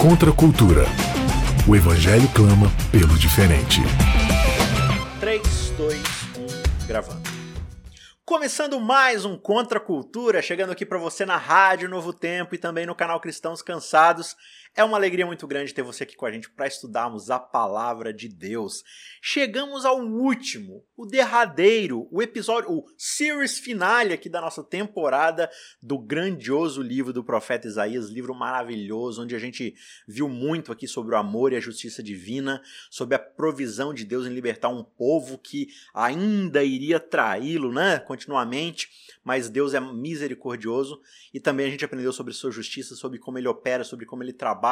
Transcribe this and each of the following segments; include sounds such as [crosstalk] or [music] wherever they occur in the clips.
Contra a cultura. O Evangelho clama pelo diferente. 3, 2, 1, gravando. Começando mais um Contra a Cultura, chegando aqui para você na Rádio Novo Tempo e também no canal Cristãos Cansados. É uma alegria muito grande ter você aqui com a gente para estudarmos a palavra de Deus. Chegamos ao último, o derradeiro, o episódio, o series finale aqui da nossa temporada do grandioso livro do profeta Isaías, livro maravilhoso, onde a gente viu muito aqui sobre o amor e a justiça divina, sobre a provisão de Deus em libertar um povo que ainda iria traí-lo, né, continuamente mas Deus é misericordioso e também a gente aprendeu sobre sua justiça, sobre como ele opera, sobre como ele trabalha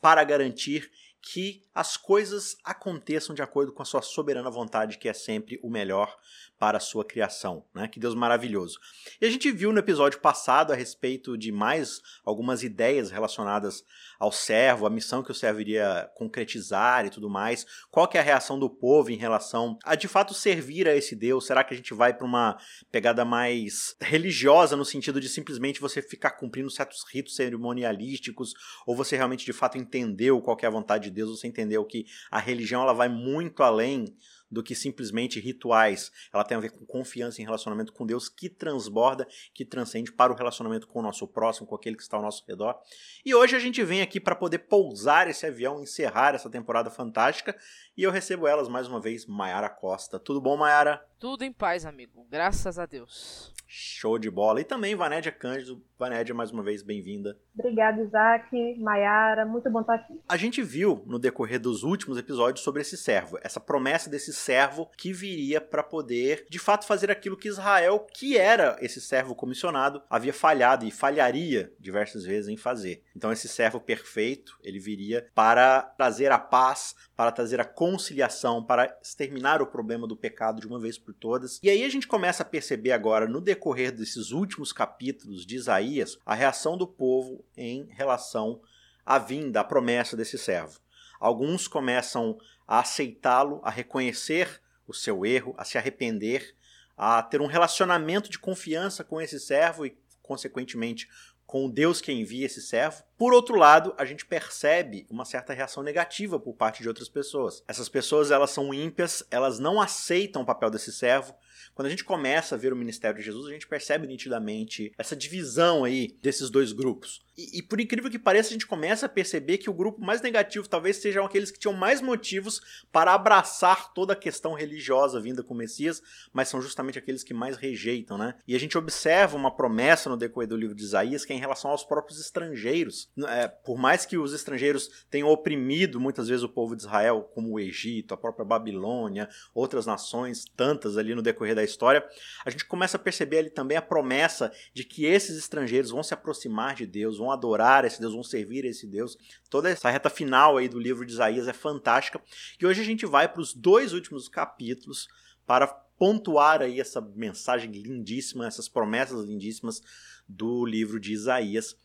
para garantir que as coisas aconteçam de acordo com a sua soberana vontade, que é sempre o melhor para a sua criação, né? Que Deus maravilhoso. E a gente viu no episódio passado a respeito de mais algumas ideias relacionadas ao servo, a missão que o servo iria concretizar e tudo mais. Qual que é a reação do povo em relação a de fato servir a esse Deus? Será que a gente vai para uma pegada mais religiosa no sentido de simplesmente você ficar cumprindo certos ritos cerimonialísticos ou você realmente de fato entendeu qual que é a vontade de Deus, você entendeu que a religião ela vai muito além do que simplesmente rituais. Ela tem a ver com confiança em relacionamento com Deus que transborda, que transcende para o relacionamento com o nosso próximo, com aquele que está ao nosso redor. E hoje a gente vem aqui para poder pousar esse avião, encerrar essa temporada fantástica. E eu recebo elas mais uma vez, Maiara Costa. Tudo bom, Maiara? Tudo em paz, amigo. Graças a Deus. Show de bola. E também Vanédia Cândido. Vanédia, mais uma vez, bem-vinda. Obrigada, Isaac, Maiara. Muito bom estar aqui. A gente viu no decorrer dos últimos episódios sobre esse servo, essa promessa desse servo que viria para poder, de fato, fazer aquilo que Israel, que era esse servo comissionado, havia falhado e falharia diversas vezes em fazer. Então, esse servo perfeito, ele viria para trazer a paz, para trazer a conciliação, para exterminar o problema do pecado de uma vez por todas. E aí a gente começa a perceber agora no decorrer desses últimos capítulos de Isaías a reação do povo em relação à vinda, à promessa desse servo. Alguns começam a aceitá-lo, a reconhecer o seu erro, a se arrepender, a ter um relacionamento de confiança com esse servo e, consequentemente, com o Deus que envia esse servo. Por outro lado, a gente percebe uma certa reação negativa por parte de outras pessoas. Essas pessoas, elas são ímpias, elas não aceitam o papel desse servo, quando a gente começa a ver o ministério de Jesus, a gente percebe nitidamente essa divisão aí desses dois grupos. E, e, por incrível que pareça, a gente começa a perceber que o grupo mais negativo talvez sejam aqueles que tinham mais motivos para abraçar toda a questão religiosa vinda com o Messias, mas são justamente aqueles que mais rejeitam, né? E a gente observa uma promessa no decorrer do livro de Isaías que é em relação aos próprios estrangeiros. É, por mais que os estrangeiros tenham oprimido muitas vezes o povo de Israel, como o Egito, a própria Babilônia, outras nações, tantas ali no decorrer da história, a gente começa a perceber ali também a promessa de que esses estrangeiros vão se aproximar de Deus, vão adorar esse Deus, vão servir esse Deus. Toda essa reta final aí do livro de Isaías é fantástica. E hoje a gente vai para os dois últimos capítulos para pontuar aí essa mensagem lindíssima, essas promessas lindíssimas do livro de Isaías.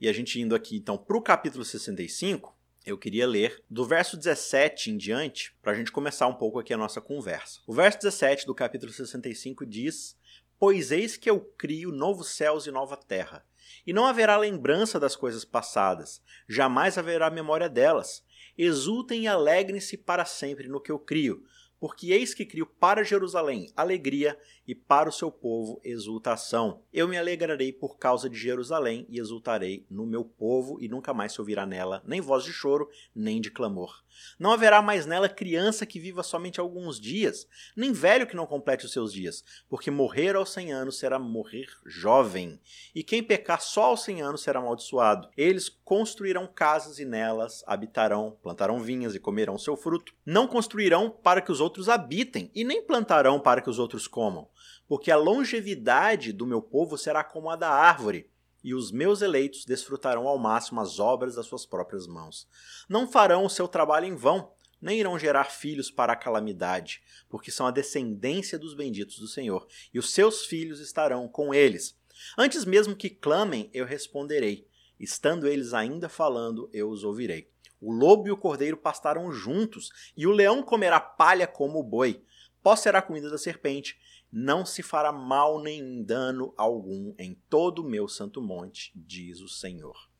E a gente indo aqui então para o capítulo 65, eu queria ler do verso 17 em diante, para a gente começar um pouco aqui a nossa conversa. O verso 17 do capítulo 65 diz: Pois eis que eu crio novos céus e nova terra, e não haverá lembrança das coisas passadas, jamais haverá memória delas. Exultem e alegrem-se para sempre no que eu crio, porque eis que crio para Jerusalém alegria e para o seu povo exultação. Eu me alegrarei por causa de Jerusalém e exultarei no meu povo, e nunca mais se ouvirá nela nem voz de choro, nem de clamor. Não haverá mais nela criança que viva somente alguns dias, nem velho que não complete os seus dias, porque morrer aos cem anos será morrer jovem, e quem pecar só aos cem anos será amaldiçoado. Eles construirão casas e nelas habitarão, plantarão vinhas e comerão seu fruto. Não construirão para que os outros habitem, e nem plantarão para que os outros comam, porque a longevidade do meu povo será como a da árvore e os meus eleitos desfrutarão ao máximo as obras das suas próprias mãos. Não farão o seu trabalho em vão, nem irão gerar filhos para a calamidade, porque são a descendência dos benditos do Senhor, e os seus filhos estarão com eles. Antes mesmo que clamem, eu responderei. Estando eles ainda falando, eu os ouvirei. O lobo e o cordeiro pastarão juntos, e o leão comerá palha como o boi. Pó será a comida da serpente, não se fará mal nem dano algum em todo o meu santo monte, diz o Senhor.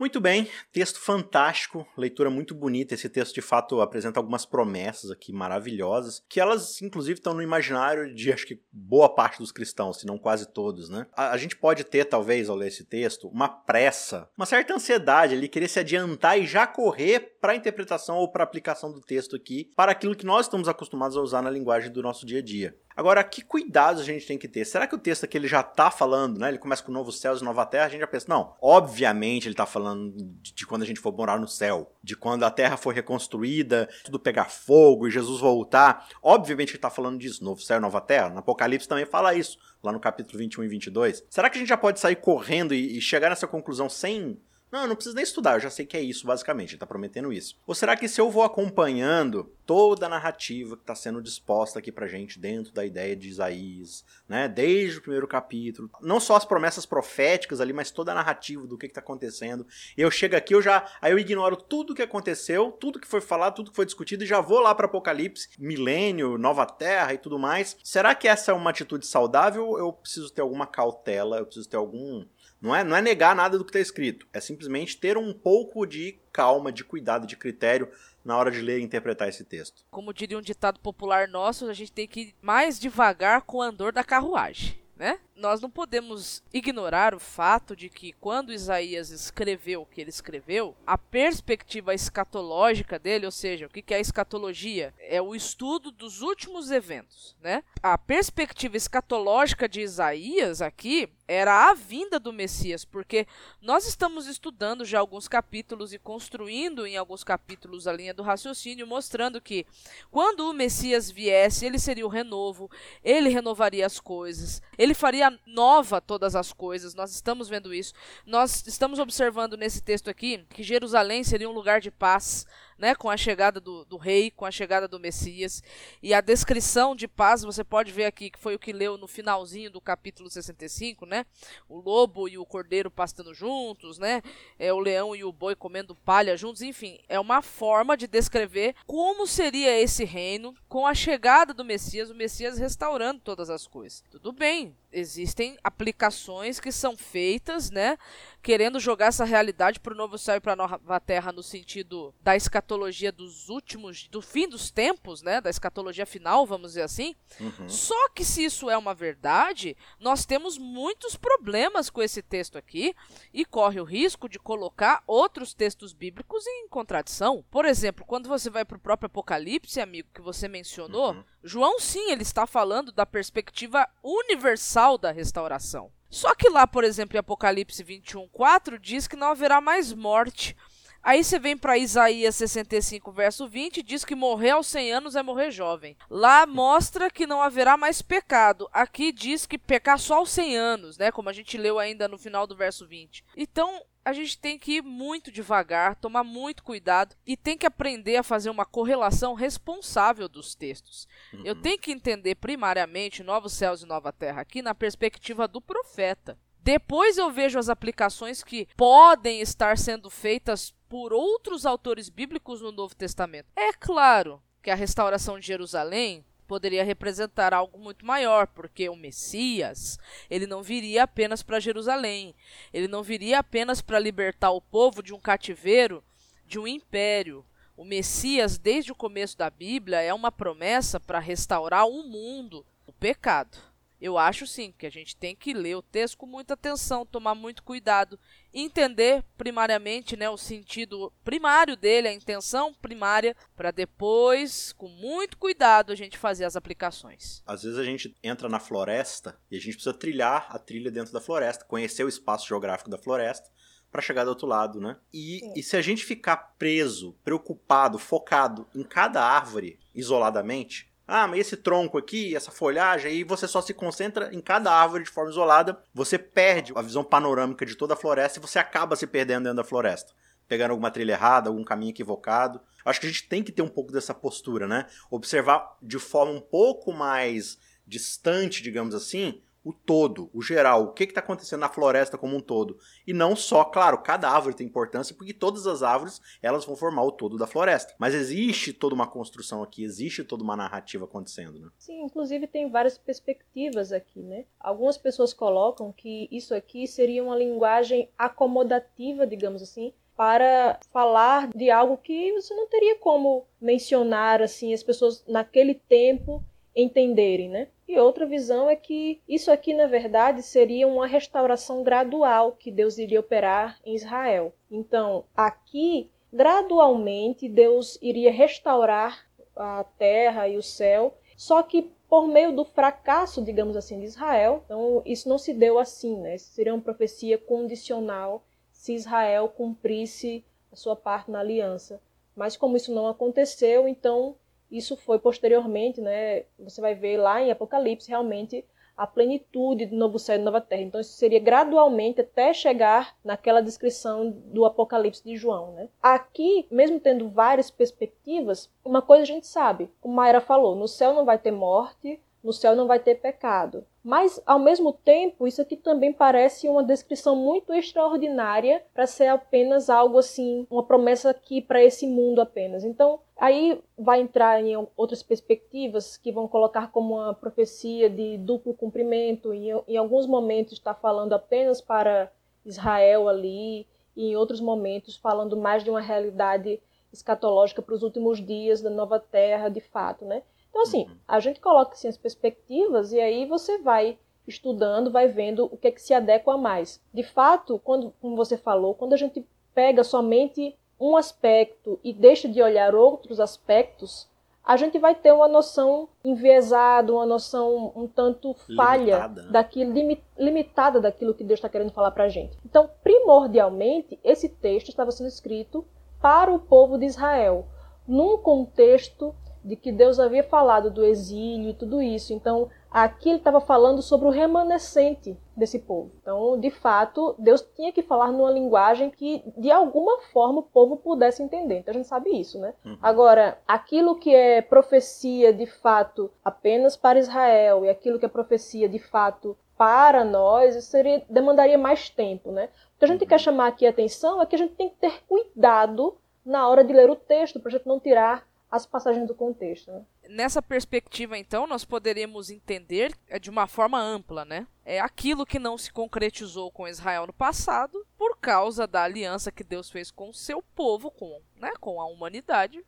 Muito bem, texto fantástico, leitura muito bonita. Esse texto de fato apresenta algumas promessas aqui maravilhosas, que elas inclusive estão no imaginário de acho que boa parte dos cristãos, se não quase todos, né? A, a gente pode ter talvez ao ler esse texto uma pressa, uma certa ansiedade ali, querer se adiantar e já correr para a interpretação ou para a aplicação do texto aqui, para aquilo que nós estamos acostumados a usar na linguagem do nosso dia a dia. Agora, que cuidados a gente tem que ter? Será que o texto aqui ele já está falando, né? Ele começa com novos céus e nova terra, a gente já pensa, não, obviamente ele está falando de, de, quando a gente for morar no céu, de quando a terra for reconstruída, tudo pegar fogo e Jesus voltar. Obviamente ele está falando disso, novo céu e nova terra. No Apocalipse também fala isso, lá no capítulo 21 e 22. Será que a gente já pode sair correndo e, e chegar nessa conclusão sem não, não preciso nem estudar, eu já sei que é isso, basicamente, ele tá prometendo isso. Ou será que se eu vou acompanhando toda a narrativa que está sendo disposta aqui pra gente dentro da ideia de Isaías, né, desde o primeiro capítulo, não só as promessas proféticas ali, mas toda a narrativa do que, que tá acontecendo, eu chego aqui, eu já, aí eu ignoro tudo que aconteceu, tudo que foi falado, tudo que foi discutido, e já vou lá para Apocalipse, milênio, nova terra e tudo mais. Será que essa é uma atitude saudável? Eu preciso ter alguma cautela, eu preciso ter algum não é, não é negar nada do que está escrito, é simplesmente ter um pouco de calma, de cuidado, de critério na hora de ler e interpretar esse texto. Como diria um ditado popular nosso, a gente tem que ir mais devagar com o andor da carruagem. Né? Nós não podemos ignorar o fato de que quando Isaías escreveu o que ele escreveu, a perspectiva escatológica dele, ou seja, o que é a escatologia? É o estudo dos últimos eventos, né? A perspectiva escatológica de Isaías aqui era a vinda do Messias, porque nós estamos estudando já alguns capítulos e construindo em alguns capítulos a linha do raciocínio, mostrando que quando o Messias viesse, ele seria o renovo, ele renovaria as coisas, ele faria nova todas as coisas. Nós estamos vendo isso. Nós estamos observando nesse texto aqui que Jerusalém seria um lugar de paz né, com a chegada do, do, rei, com a chegada do Messias. E a descrição de paz, você pode ver aqui, que foi o que leu no finalzinho do capítulo 65, né? O lobo e o cordeiro pastando juntos, né? É, o leão e o boi comendo palha juntos, enfim, é uma forma de descrever como seria esse reino com a chegada do Messias, o Messias restaurando todas as coisas. Tudo bem, existem aplicações que são feitas, né, querendo jogar essa realidade para o novo céu e para a nova terra no sentido da escatologia dos últimos, do fim dos tempos, né, da escatologia final, vamos dizer assim. Uhum. Só que se isso é uma verdade, nós temos muitos problemas com esse texto aqui e corre o risco de colocar outros textos bíblicos em contradição. Por exemplo, quando você vai para o próprio Apocalipse, amigo, que você mencionou, uhum. João sim, ele está falando da perspectiva universal da restauração. Só que lá, por exemplo, em Apocalipse 21:4 diz que não haverá mais morte. Aí você vem para Isaías 65, verso 20, diz que morrer aos 100 anos é morrer jovem. Lá mostra que não haverá mais pecado. Aqui diz que pecar só aos 100 anos, né? Como a gente leu ainda no final do verso 20. Então, a gente tem que ir muito devagar, tomar muito cuidado e tem que aprender a fazer uma correlação responsável dos textos. Uhum. Eu tenho que entender primariamente Novos Céus e Nova Terra aqui na perspectiva do profeta. Depois eu vejo as aplicações que podem estar sendo feitas por outros autores bíblicos no Novo Testamento. É claro que a restauração de Jerusalém poderia representar algo muito maior, porque o Messias, ele não viria apenas para Jerusalém, ele não viria apenas para libertar o povo de um cativeiro, de um império. O Messias, desde o começo da Bíblia, é uma promessa para restaurar o mundo do pecado. Eu acho sim que a gente tem que ler o texto com muita atenção, tomar muito cuidado, entender primariamente né, o sentido primário dele, a intenção primária, para depois, com muito cuidado, a gente fazer as aplicações. Às vezes a gente entra na floresta e a gente precisa trilhar a trilha dentro da floresta, conhecer o espaço geográfico da floresta para chegar do outro lado, né? E, e se a gente ficar preso, preocupado, focado em cada árvore isoladamente, ah, mas esse tronco aqui, essa folhagem, aí você só se concentra em cada árvore de forma isolada, você perde a visão panorâmica de toda a floresta e você acaba se perdendo dentro da floresta. Pegando alguma trilha errada, algum caminho equivocado. Acho que a gente tem que ter um pouco dessa postura, né? Observar de forma um pouco mais distante, digamos assim, o todo, o geral, o que está acontecendo na floresta como um todo. E não só, claro, cada árvore tem importância, porque todas as árvores elas vão formar o todo da floresta. Mas existe toda uma construção aqui, existe toda uma narrativa acontecendo. Né? Sim, inclusive tem várias perspectivas aqui, né? Algumas pessoas colocam que isso aqui seria uma linguagem acomodativa, digamos assim, para falar de algo que você não teria como mencionar assim as pessoas naquele tempo entenderem, né? E outra visão é que isso aqui, na verdade, seria uma restauração gradual que Deus iria operar em Israel. Então, aqui, gradualmente, Deus iria restaurar a terra e o céu, só que por meio do fracasso, digamos assim, de Israel. Então, isso não se deu assim, né? Isso seria uma profecia condicional se Israel cumprisse a sua parte na aliança. Mas como isso não aconteceu, então isso foi posteriormente, né? Você vai ver lá em Apocalipse realmente a plenitude do novo céu e nova terra. Então isso seria gradualmente até chegar naquela descrição do Apocalipse de João, né? Aqui, mesmo tendo várias perspectivas, uma coisa a gente sabe, como Mayra falou, no céu não vai ter morte, no céu não vai ter pecado. Mas, ao mesmo tempo, isso aqui também parece uma descrição muito extraordinária para ser apenas algo assim, uma promessa aqui para esse mundo apenas. Então, aí vai entrar em outras perspectivas que vão colocar como uma profecia de duplo cumprimento, e em alguns momentos está falando apenas para Israel ali, e em outros momentos falando mais de uma realidade escatológica para os últimos dias da nova terra, de fato, né? Então, assim, uhum. a gente coloca assim, as perspectivas e aí você vai estudando, vai vendo o que é que se adequa mais. De fato, quando, como você falou, quando a gente pega somente um aspecto e deixa de olhar outros aspectos, a gente vai ter uma noção enviesada, uma noção um tanto falha limitada, né? daquilo, lim, limitada daquilo que Deus está querendo falar para a gente. Então, primordialmente, esse texto estava sendo escrito para o povo de Israel, num contexto de que Deus havia falado do exílio e tudo isso. Então, aqui ele estava falando sobre o remanescente desse povo. Então, de fato, Deus tinha que falar numa linguagem que, de alguma forma, o povo pudesse entender. Então, a gente sabe isso, né? Uhum. Agora, aquilo que é profecia, de fato, apenas para Israel e aquilo que é profecia, de fato, para nós, seria, demandaria mais tempo, né? O que a gente uhum. quer chamar aqui a atenção é que a gente tem que ter cuidado na hora de ler o texto, para a gente não tirar as passagens do contexto. Né? Nessa perspectiva, então, nós poderíamos entender é, de uma forma ampla, né? É aquilo que não se concretizou com Israel no passado, por causa da aliança que Deus fez com o seu povo, com, né, com a humanidade.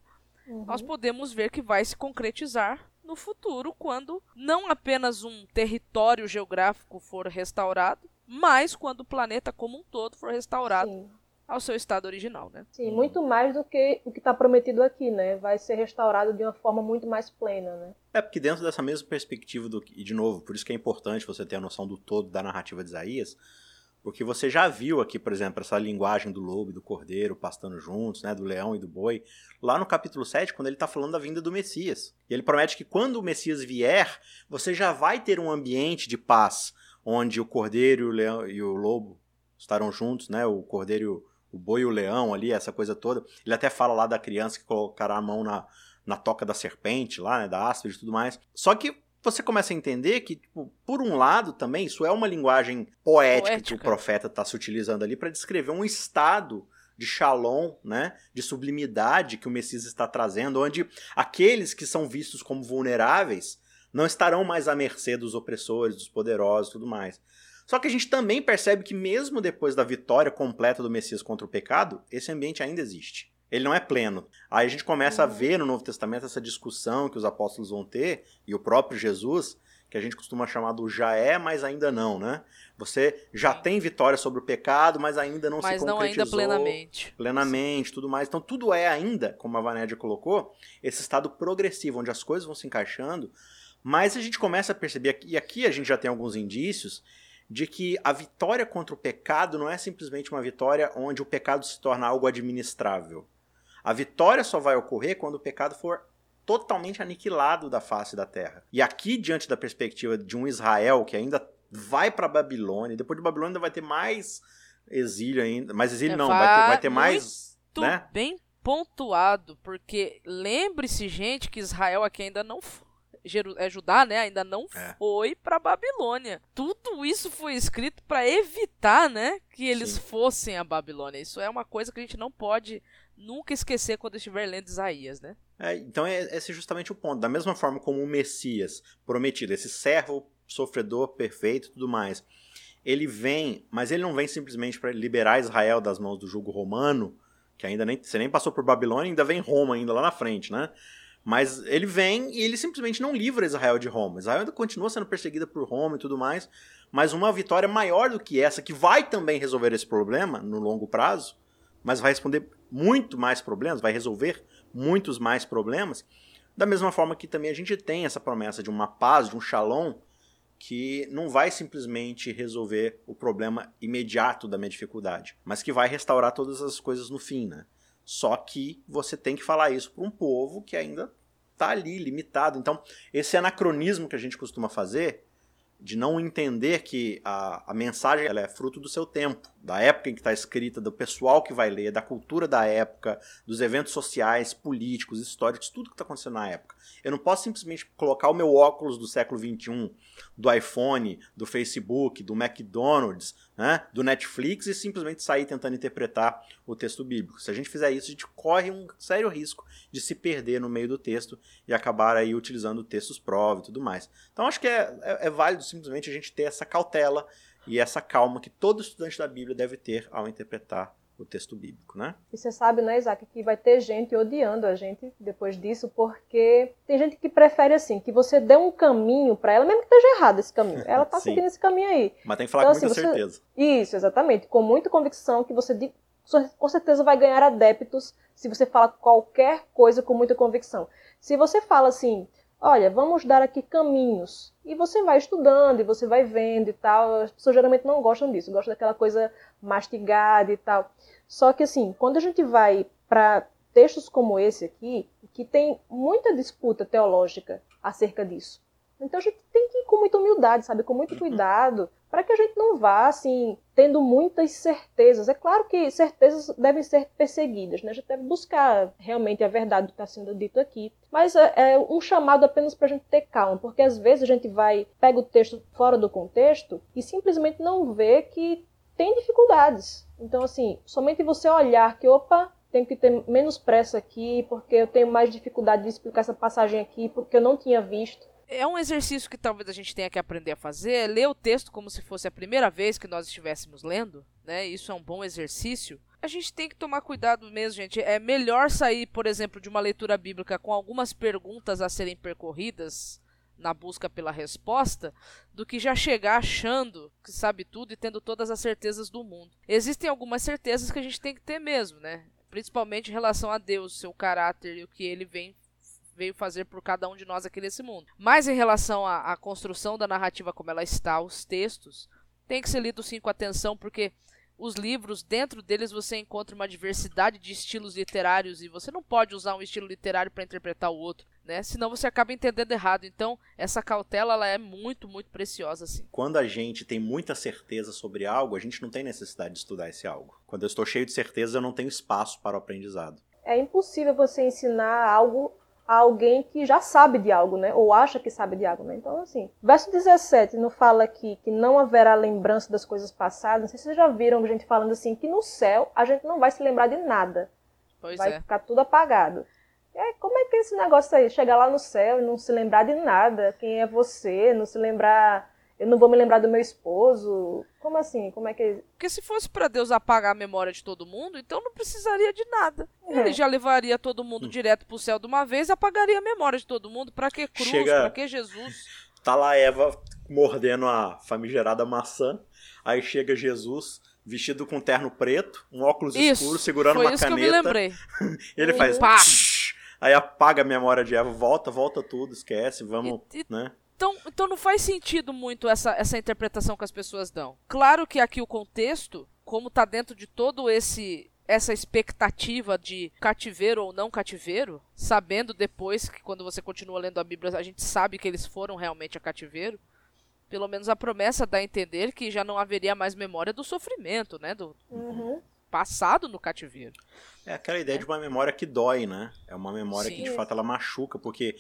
Uhum. Nós podemos ver que vai se concretizar no futuro, quando não apenas um território geográfico for restaurado, mas quando o planeta como um todo for restaurado Sim ao seu estado original, né? Sim, muito mais do que o que está prometido aqui, né? Vai ser restaurado de uma forma muito mais plena, né? É, porque dentro dessa mesma perspectiva, do, e de novo, por isso que é importante você ter a noção do todo da narrativa de Isaías, porque você já viu aqui, por exemplo, essa linguagem do lobo e do cordeiro pastando juntos, né, do leão e do boi, lá no capítulo 7, quando ele está falando da vinda do Messias. E ele promete que quando o Messias vier, você já vai ter um ambiente de paz, onde o cordeiro e o, leão, e o lobo estarão juntos, né, o cordeiro o boi e o leão ali, essa coisa toda. Ele até fala lá da criança que colocará a mão na, na toca da serpente lá, né, da áspide e tudo mais. Só que você começa a entender que, tipo, por um lado também, isso é uma linguagem poética, poética. que o profeta está se utilizando ali para descrever um estado de shalom, né, de sublimidade que o Messias está trazendo, onde aqueles que são vistos como vulneráveis não estarão mais à mercê dos opressores, dos poderosos e tudo mais. Só que a gente também percebe que, mesmo depois da vitória completa do Messias contra o pecado, esse ambiente ainda existe. Ele não é pleno. Aí a gente começa a uhum. ver no Novo Testamento essa discussão que os apóstolos vão ter, e o próprio Jesus, que a gente costuma chamar do já é, mas ainda não, né? Você já tem vitória sobre o pecado, mas ainda não mas se concretizou. Mas não ainda plenamente. Plenamente, Sim. tudo mais. Então tudo é ainda, como a Vanédia colocou, esse estado progressivo, onde as coisas vão se encaixando, mas a gente começa a perceber, e aqui a gente já tem alguns indícios, de que a vitória contra o pecado não é simplesmente uma vitória onde o pecado se torna algo administrável. A vitória só vai ocorrer quando o pecado for totalmente aniquilado da face da terra. E aqui, diante da perspectiva de um Israel que ainda vai para Babilônia, depois de Babilônia ainda vai ter mais exílio ainda, mais exílio é, não, vai, ter, vai ter mais, né? bem pontuado, porque lembre-se, gente, que Israel aqui ainda não Jeru é, Judá, né, ainda não É. foi para Babilônia. Tudo isso foi escrito para evitar, né, que eles Sim. fossem a Babilônia. Isso é uma coisa que a gente não pode nunca esquecer quando estiver lendo Isaías, né? É, então é, esse é justamente o ponto. Da mesma forma como o Messias prometido, esse servo sofredor perfeito e tudo mais, ele vem, mas ele não vem simplesmente para liberar Israel das mãos do jugo romano, que ainda nem você nem passou por Babilônia, ainda vem Roma ainda lá na frente, né? Mas ele vem e ele simplesmente não livra Israel de Roma. Israel ainda continua sendo perseguida por Roma e tudo mais, mas uma vitória maior do que essa, que vai também resolver esse problema no longo prazo, mas vai responder muito mais problemas, vai resolver muitos mais problemas. Da mesma forma que também a gente tem essa promessa de uma paz, de um shalom, que não vai simplesmente resolver o problema imediato da minha dificuldade, mas que vai restaurar todas as coisas no fim, né? Só que você tem que falar isso para um povo que ainda está ali, limitado. Então, esse anacronismo que a gente costuma fazer, de não entender que a, a mensagem ela é fruto do seu tempo, da época em que está escrita, do pessoal que vai ler, da cultura da época, dos eventos sociais, políticos, históricos, tudo que está acontecendo na época. Eu não posso simplesmente colocar o meu óculos do século XXI, do iPhone, do Facebook, do McDonald's, né, do Netflix e simplesmente sair tentando interpretar o texto bíblico. Se a gente fizer isso, a gente corre um sério risco de se perder no meio do texto e acabar aí utilizando textos prova e tudo mais. Então acho que é, é, é válido simplesmente a gente ter essa cautela e essa calma que todo estudante da Bíblia deve ter ao interpretar o texto bíblico, né? E você sabe, né, Isaac, que vai ter gente odiando a gente depois disso, porque tem gente que prefere assim, que você dê um caminho para ela, mesmo que esteja errado esse caminho. [laughs] Ela tá seguindo esse caminho aí. Mas tem que falar Então, com muita assim, você- certeza. Isso, exatamente. Com muita convicção que você de- com certeza vai ganhar adeptos se você fala qualquer coisa com muita convicção. Se você fala assim, olha, vamos dar aqui caminhos, e você vai estudando, e você vai vendo e tal, as pessoas geralmente não gostam disso, gostam daquela coisa mastigada e tal. Só que assim, quando a gente vai para textos como esse aqui, que tem muita disputa teológica acerca disso. Então a gente tem que ir com muita humildade, sabe, com muito cuidado, para que a gente não vá assim tendo muitas certezas. É claro que certezas devem ser perseguidas, né? A gente deve buscar realmente a verdade do que está sendo dito aqui, mas é, é um chamado apenas para a gente ter calma, porque às vezes a gente vai pega o texto fora do contexto e simplesmente não vê que tem dificuldades. Então assim, somente você olhar que opa tenho que ter menos pressa aqui, porque eu tenho mais dificuldade de explicar essa passagem aqui, porque eu não tinha visto. É um exercício que talvez a gente tenha que aprender a fazer, é ler o texto como se fosse a primeira vez que nós estivéssemos lendo, né? Isso é um bom exercício. A gente tem que tomar cuidado mesmo, gente. É melhor sair, por exemplo, de uma leitura bíblica com algumas perguntas a serem percorridas na busca pela resposta, do que já chegar achando que sabe tudo e tendo todas as certezas do mundo. Existem algumas certezas que a gente tem que ter mesmo, né? Principalmente em relação a Deus, seu caráter e o que ele vem veio fazer por cada um de nós aqui nesse mundo. Mas em relação à, à construção da narrativa como ela está, os textos, tem que ser lido sim com atenção, porque os livros, dentro deles você encontra uma diversidade de estilos literários e você não pode usar um estilo literário para interpretar o outro, né? Senão você acaba entendendo errado. Então, essa cautela ela é muito, muito preciosa assim. Quando a gente tem muita certeza sobre algo, a gente não tem necessidade de estudar esse algo. Quando eu estou cheio de certeza, eu não tenho espaço para o aprendizado. É impossível você ensinar algo a alguém que já sabe de algo, né? Ou acha que sabe de algo, né? Então, assim, verso 17 não fala aqui que não haverá lembrança das coisas passadas. Não sei se vocês já viram gente falando assim que no céu a gente não vai se lembrar de nada. Pois vai é. ficar tudo apagado. É, como é que é esse negócio aí? Chegar lá no céu e não se lembrar de nada. Quem é você? Não se lembrar. Eu não vou me lembrar do meu esposo. Como assim? Como é que. Porque se fosse para Deus apagar a memória de todo mundo, então não precisaria de nada. É. Ele já levaria todo mundo direto pro céu de uma vez e apagaria a memória de todo mundo. Pra que cruz? Chega- Pra que Jesus? [laughs] Tá lá Eva mordendo a famigerada maçã. Aí chega Jesus vestido com terno preto, um óculos Isso. escuro, segurando Foi uma isso que eu me caneta. lembrei. [laughs] Ele faz Pá. tsh, aí apaga a memória de Eva, volta, volta tudo, esquece, vamos, E- e- né? Então, então não faz sentido muito essa, essa interpretação que as pessoas dão. Claro que aqui o contexto, como tá dentro de todo esse essa expectativa de cativeiro ou não cativeiro, sabendo depois que quando você continua lendo a Bíblia, a gente sabe que eles foram realmente a cativeiro. Pelo menos a promessa dá a entender que já não haveria mais memória do sofrimento, né? Do, Uhum. passado no cativeiro. É aquela ideia de uma memória que dói, né? É uma memória Sim. que de fato ela machuca, porque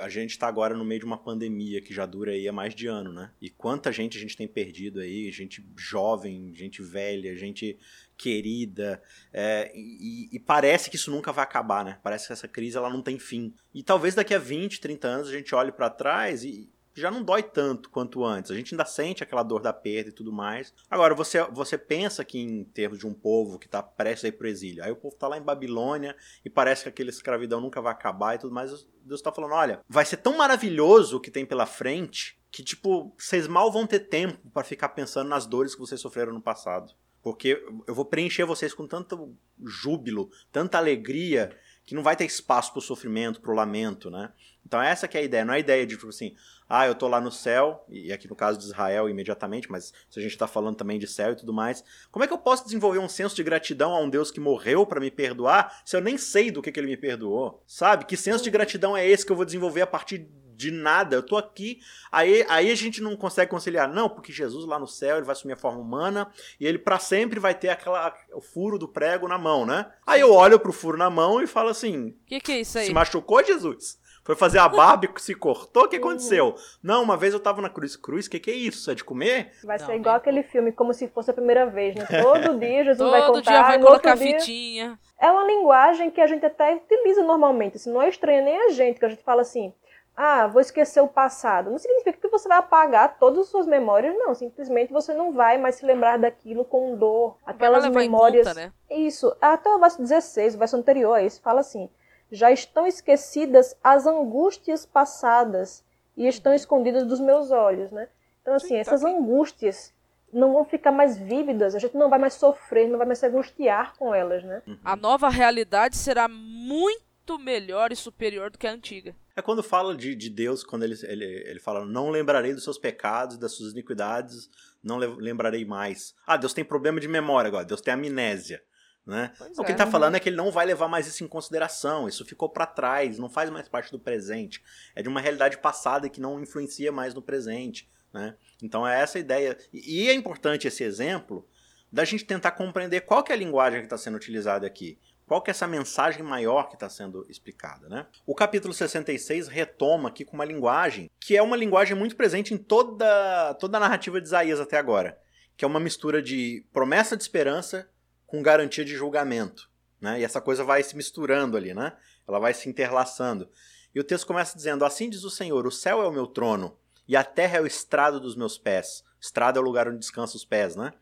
a gente tá agora no meio de uma pandemia que já dura aí há mais de ano, né? E quanta gente a gente tem perdido aí, gente jovem, gente velha, gente querida, é, e, e parece que isso nunca vai acabar, né? Parece que essa crise ela não tem fim. E talvez daqui a 20, 30 anos a gente olhe pra trás e já não dói tanto quanto antes. A gente ainda sente aquela dor da perda e tudo mais. Agora, você, você pensa que em termos de um povo que tá prestes a ir pro exílio, aí o povo tá lá em Babilônia e parece que aquela escravidão nunca vai acabar e tudo mais. Deus tá falando, olha, vai ser tão maravilhoso o que tem pela frente que, tipo, vocês mal vão ter tempo para ficar pensando nas dores que vocês sofreram no passado. Porque eu vou preencher vocês com tanto júbilo, tanta alegria, que não vai ter espaço pro sofrimento, pro lamento, né? Então essa que é a ideia, não é a ideia de, tipo assim, ah, eu tô lá no céu, e aqui no caso de Israel imediatamente, mas se a gente tá falando também de céu e tudo mais, como é que eu posso desenvolver um senso de gratidão a um Deus que morreu para me perdoar, se eu nem sei do que, que ele me perdoou? Sabe? Que senso de gratidão é esse que eu vou desenvolver a partir de nada? Eu tô aqui, aí, aí a gente não consegue conciliar, não, porque Jesus lá no céu, ele vai assumir a forma humana, e ele para sempre vai ter aquela, o furo do prego na mão, né? Aí eu olho pro furo na mão e falo assim, O que, que é isso aí? se machucou, Jesus? Foi fazer a barba e se cortou? O que [laughs] aconteceu? Não, uma vez eu tava na cruz. Cruz, o que, que é isso? É de comer? Vai Não, ser igual aquele filme, como se fosse a primeira vez, né? Todo [laughs] dia Jesus vai Todo contar, dia vai colocar dia... fitinha. É uma linguagem que a gente até utiliza normalmente, assim, não é estranha nem a gente, que a gente fala assim, ah, vou esquecer o passado. Não significa que você vai apagar todas as suas memórias, não. Simplesmente você não vai mais se lembrar daquilo com dor. Aquelas memórias. em conta, né? Isso. Até o verso 16, o verso anterior a esse, fala assim: Já estão esquecidas as angústias passadas e estão escondidas dos meus olhos, né? Então, assim, Sim, essas angústias não vão ficar mais vívidas, a gente não vai mais sofrer, não vai mais se angustiar com elas, né? A nova realidade será muito melhor e superior do que a antiga. É quando fala de, de Deus, quando ele, ele, ele fala, não lembrarei dos seus pecados, das suas iniquidades, não le- lembrarei mais. Ah, Deus tem problema de memória agora, Deus tem amnésia. Né? Pois o que é. ele tá falando é que ele não vai levar mais isso em consideração, isso ficou para trás, não faz mais parte do presente. É de uma realidade passada que não influencia mais no presente. Né? Então é essa a ideia. E, e é importante esse exemplo da gente tentar compreender qual que é a linguagem que está sendo utilizada aqui. Qual que é essa mensagem maior que está sendo explicada, né? O capítulo 66 retoma aqui com uma linguagem que é uma linguagem muito presente em toda, toda a narrativa de Isaías até agora, que é uma mistura de promessa de esperança com garantia de julgamento, né? E essa coisa vai se misturando ali, né? Ela vai se interlaçando. E o texto começa dizendo: Assim diz o Senhor: O céu é o meu trono e a terra é o estrado dos meus pés. Estrado é o lugar onde descansam os pés, né?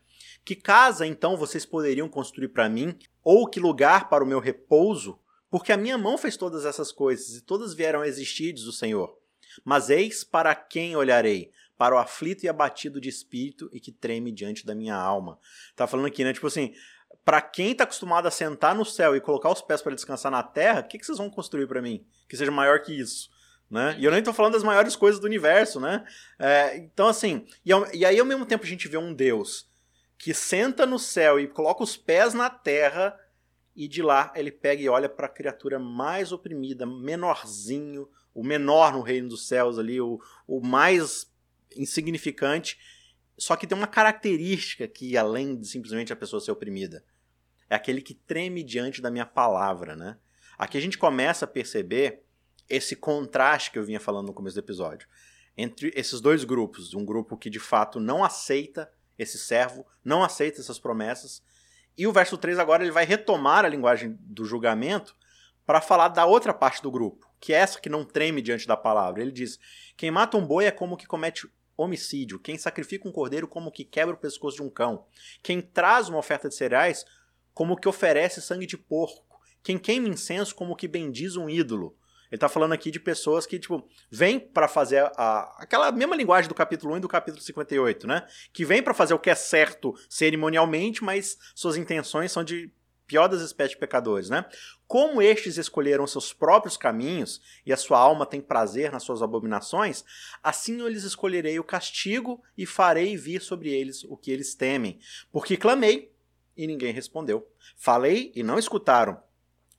Que casa então vocês poderiam construir para mim, ou que lugar para o meu repouso? Porque a minha mão fez todas essas coisas, e todas vieram a existir, diz o Senhor. Mas eis para quem olharei? Para o aflito e abatido de espírito e que treme diante da minha alma. Tá falando aqui, né? Tipo assim, para quem tá acostumado a sentar no céu e colocar os pés para descansar na terra, o que, que vocês vão construir para mim? Que seja maior que isso. Né? E eu nem tô falando das maiores coisas do universo, né? É, então, assim, e, e aí ao mesmo tempo a gente vê um Deus que senta no céu e coloca os pés na terra e de lá ele pega e olha para a criatura mais oprimida, menorzinho, o menor no reino dos céus ali, o, o mais insignificante, só que tem uma característica que além de simplesmente a pessoa ser oprimida, é aquele que treme diante da minha palavra, né? Aqui a gente começa a perceber esse contraste que eu vinha falando no começo do episódio entre esses dois grupos, um grupo que de fato não aceita esse servo, não aceita essas promessas, e o verso 3 agora ele vai retomar a linguagem do julgamento para falar da outra parte do grupo, que é essa que não treme diante da palavra. Ele diz: Quem mata um boi é como que comete homicídio, quem sacrifica um cordeiro como que quebra o pescoço de um cão, quem traz uma oferta de cereais como que oferece sangue de porco, quem queima incenso como que bendiz um ídolo. Ele tá falando aqui de pessoas que, tipo, vêm para fazer a, aquela mesma linguagem do capítulo 1 e do capítulo 58, né? Que vêm para fazer o que é certo cerimonialmente, mas suas intenções são de pior das espécies de pecadores, né? Como estes escolheram seus próprios caminhos e a sua alma tem prazer nas suas abominações, assim eu lhes escolherei o castigo e farei vir sobre eles o que eles temem. Porque clamei e ninguém respondeu. Falei e não escutaram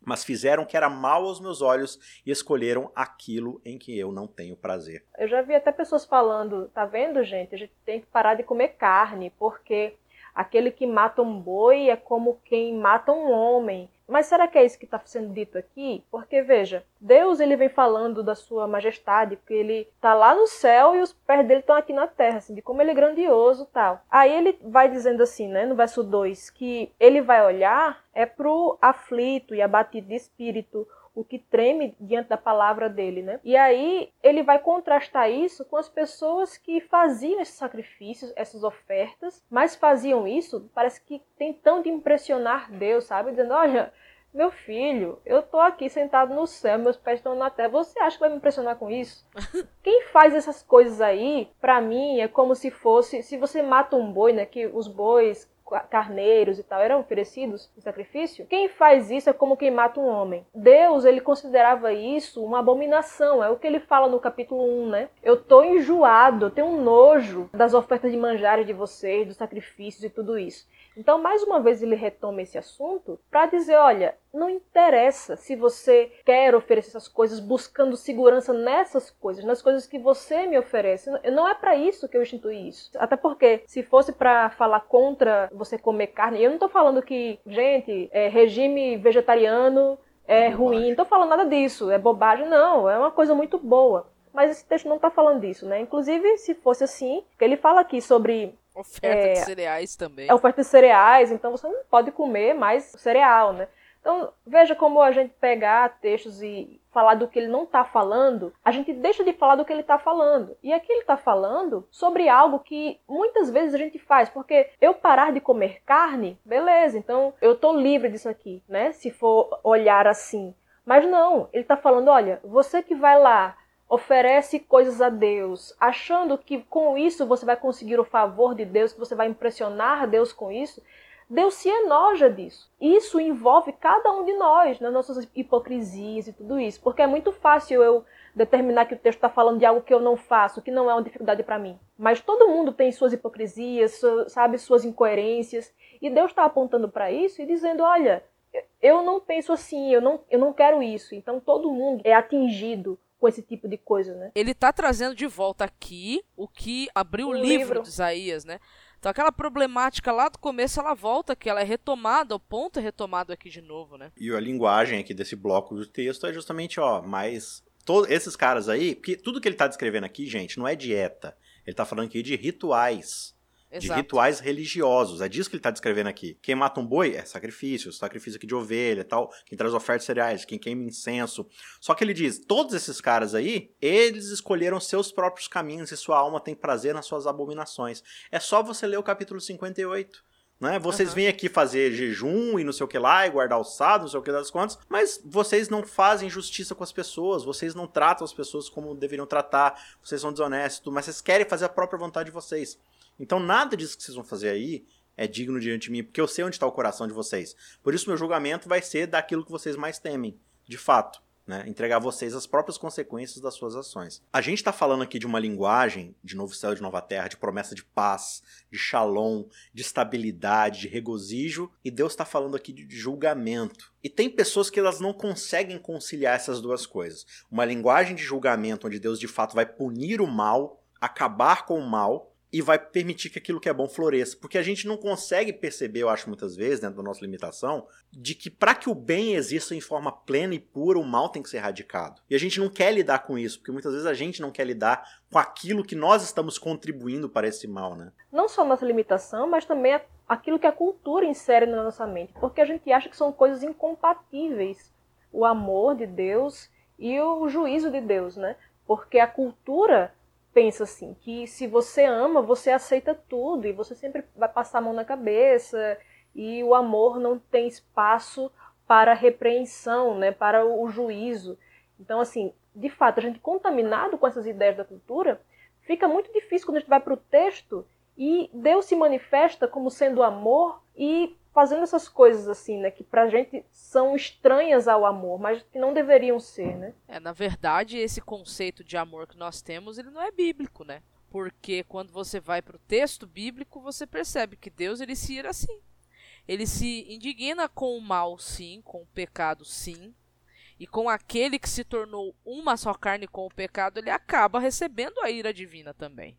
mas fizeram que era mal aos meus olhos e escolheram aquilo em que eu não tenho prazer. Eu já vi até pessoas falando, tá vendo, gente? A gente tem que parar de comer carne, porque aquele que mata um boi é como quem mata um homem. Mas será que é isso que está sendo dito aqui? Porque veja, Deus ele vem falando da sua majestade, porque ele está lá no céu e os pés dele estão aqui na terra, assim, de como ele é grandioso tal. Aí ele vai dizendo assim, né, no verso 2, que ele vai olhar é pro aflito e abatido de espírito, o que treme diante da palavra dele, né? E aí ele vai contrastar isso com as pessoas que faziam esses sacrifícios, essas ofertas, mas faziam isso, parece que tentando impressionar Deus, sabe? Dizendo, olha, meu filho, eu tô aqui sentado no céu, meus pés estão na terra. Você acha que vai me impressionar com isso? [laughs] Quem faz essas coisas aí, para mim, é como se fosse, se você mata um boi, né, que os bois carneiros e tal eram oferecidos em sacrifício, quem faz isso é como quem mata um homem. Deus, ele considerava isso uma abominação, é o que ele fala no capítulo 1, né? Eu tô enjoado, eu tenho um nojo das ofertas de manjares de vocês, dos sacrifícios e tudo isso. Então, mais uma vez, ele retoma esse assunto para dizer: olha, não interessa se você quer oferecer essas coisas buscando segurança nessas coisas, nas coisas que você me oferece. Não é para isso que eu instituí isso. Até porque, se fosse para falar contra você comer carne, eu não estou falando que, gente, é, regime vegetariano é, é ruim, não estou falando nada disso, é bobagem, não, é uma coisa muito boa. Mas esse texto não está falando disso, né? Inclusive, se fosse assim, ele fala aqui sobre Oferta é, de cereais também. É oferta de cereais, então você não pode comer mais cereal, né? Então, veja como a gente pegar textos e falar do que ele não está falando, a gente deixa de falar do que ele está falando. E aqui ele está falando sobre algo que muitas vezes a gente faz, porque eu parar de comer carne, beleza, então eu estou livre disso aqui, né? Se for olhar assim. Mas não, ele está falando, olha, você que vai lá oferece coisas a Deus, achando que com isso você vai conseguir o favor de Deus, que você vai impressionar Deus com isso, Deus se enoja disso. Isso envolve cada um de nós, nas nossas hipocrisias e tudo isso, porque é muito fácil eu determinar que o texto está falando de algo que eu não faço, que não é uma dificuldade para mim. Mas todo mundo tem suas hipocrisias, sabe, suas incoerências, e Deus está apontando para isso e dizendo: olha, eu não penso assim, eu não, eu não quero isso. Então todo mundo é atingido com esse tipo de coisa, né? Ele tá trazendo de volta aqui o que abriu o, o livro, livro de Isaías, né? Então aquela problemática lá do começo ela volta, que ela é retomada, o ponto é retomado aqui de novo, né? E a linguagem aqui desse bloco do texto é justamente, ó, mais todos esses caras aí, porque tudo que ele tá descrevendo aqui, gente, não é dieta. Ele tá falando aqui de rituais. Exato. de rituais religiosos. É disso que ele está descrevendo aqui. Quem mata um boi é sacrifício, sacrifício aqui de ovelha tal. Quem traz ofertas cereais, quem queima incenso. Só que ele diz: todos esses caras aí, eles escolheram seus próprios caminhos e sua alma tem prazer nas suas abominações. É só você ler o capítulo 58. Né? Vocês uhum. vêm aqui fazer jejum e não sei o que lá, e guardar o sábado, não sei o que das contas, mas vocês não fazem justiça com as pessoas, vocês não tratam as pessoas como deveriam tratar, vocês são desonestos, mas vocês querem fazer a própria vontade de vocês. Então nada disso que vocês vão fazer aí é digno diante de mim, porque eu sei onde está o coração de vocês. Por isso meu julgamento vai ser daquilo que vocês mais temem, de fato. Né? Entregar a vocês as próprias consequências das suas ações. A gente está falando aqui de uma linguagem de novo céu e de nova terra, de promessa de paz, de shalom, de estabilidade, de regozijo, e Deus está falando aqui de julgamento. E tem pessoas que elas não conseguem conciliar essas duas coisas. Uma linguagem de julgamento onde Deus de fato vai punir o mal, acabar com o mal, e vai permitir que aquilo que é bom floresça. Porque a gente não consegue perceber, eu acho muitas vezes, dentro da nossa limitação, de que para que o bem exista em forma plena e pura, o mal tem que ser erradicado. E a gente não quer lidar com isso, porque muitas vezes a gente não quer lidar com aquilo que nós estamos contribuindo para esse mal, né? Não só a nossa limitação, mas também aquilo que a cultura insere na nossa mente. Porque a gente acha que são coisas incompatíveis. O amor de Deus e o juízo de Deus, né? Porque a cultura pensa assim, que se você ama, você aceita tudo e você sempre vai passar a mão na cabeça e o amor não tem espaço para repreensão, né, para o juízo. Então, assim, de fato, a gente contaminado com essas ideias da cultura, fica muito difícil quando a gente vai para o texto e Deus se manifesta como sendo amor e fazendo essas coisas assim, né, que pra gente são estranhas ao amor, mas que não deveriam ser, né? É, na verdade, esse conceito de amor que nós temos, ele não é bíblico, né? Porque quando você vai para o texto bíblico, você percebe que Deus ele se ira assim. Ele se indigna com o mal, sim, com o pecado, sim. E com aquele que se tornou uma só carne com o pecado, ele acaba recebendo a ira divina também.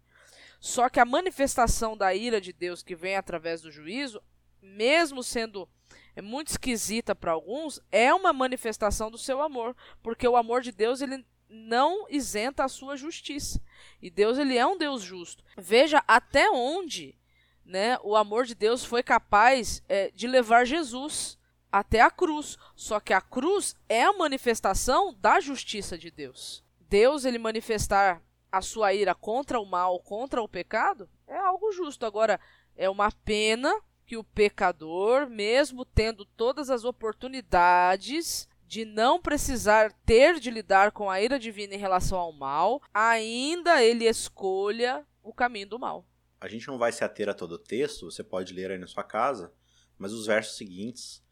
Só que a manifestação da ira de Deus que vem através do juízo, mesmo sendo é muito esquisita para alguns, é uma manifestação do seu amor, porque o amor de Deus ele não isenta a sua justiça. E Deus ele é um Deus justo. Veja até onde, né, o amor de Deus foi capaz é, de levar Jesus até a cruz. Só que a cruz é a manifestação da justiça de Deus. Deus ele manifestar a sua ira contra o mal, contra o pecado, é algo justo. Agora, é uma pena que o pecador, mesmo tendo todas as oportunidades de não precisar ter de lidar com a ira divina em relação ao mal, ainda ele escolha o caminho do mal. A gente não vai se ater a todo o texto, você pode ler aí na sua casa, mas os versos seguintes,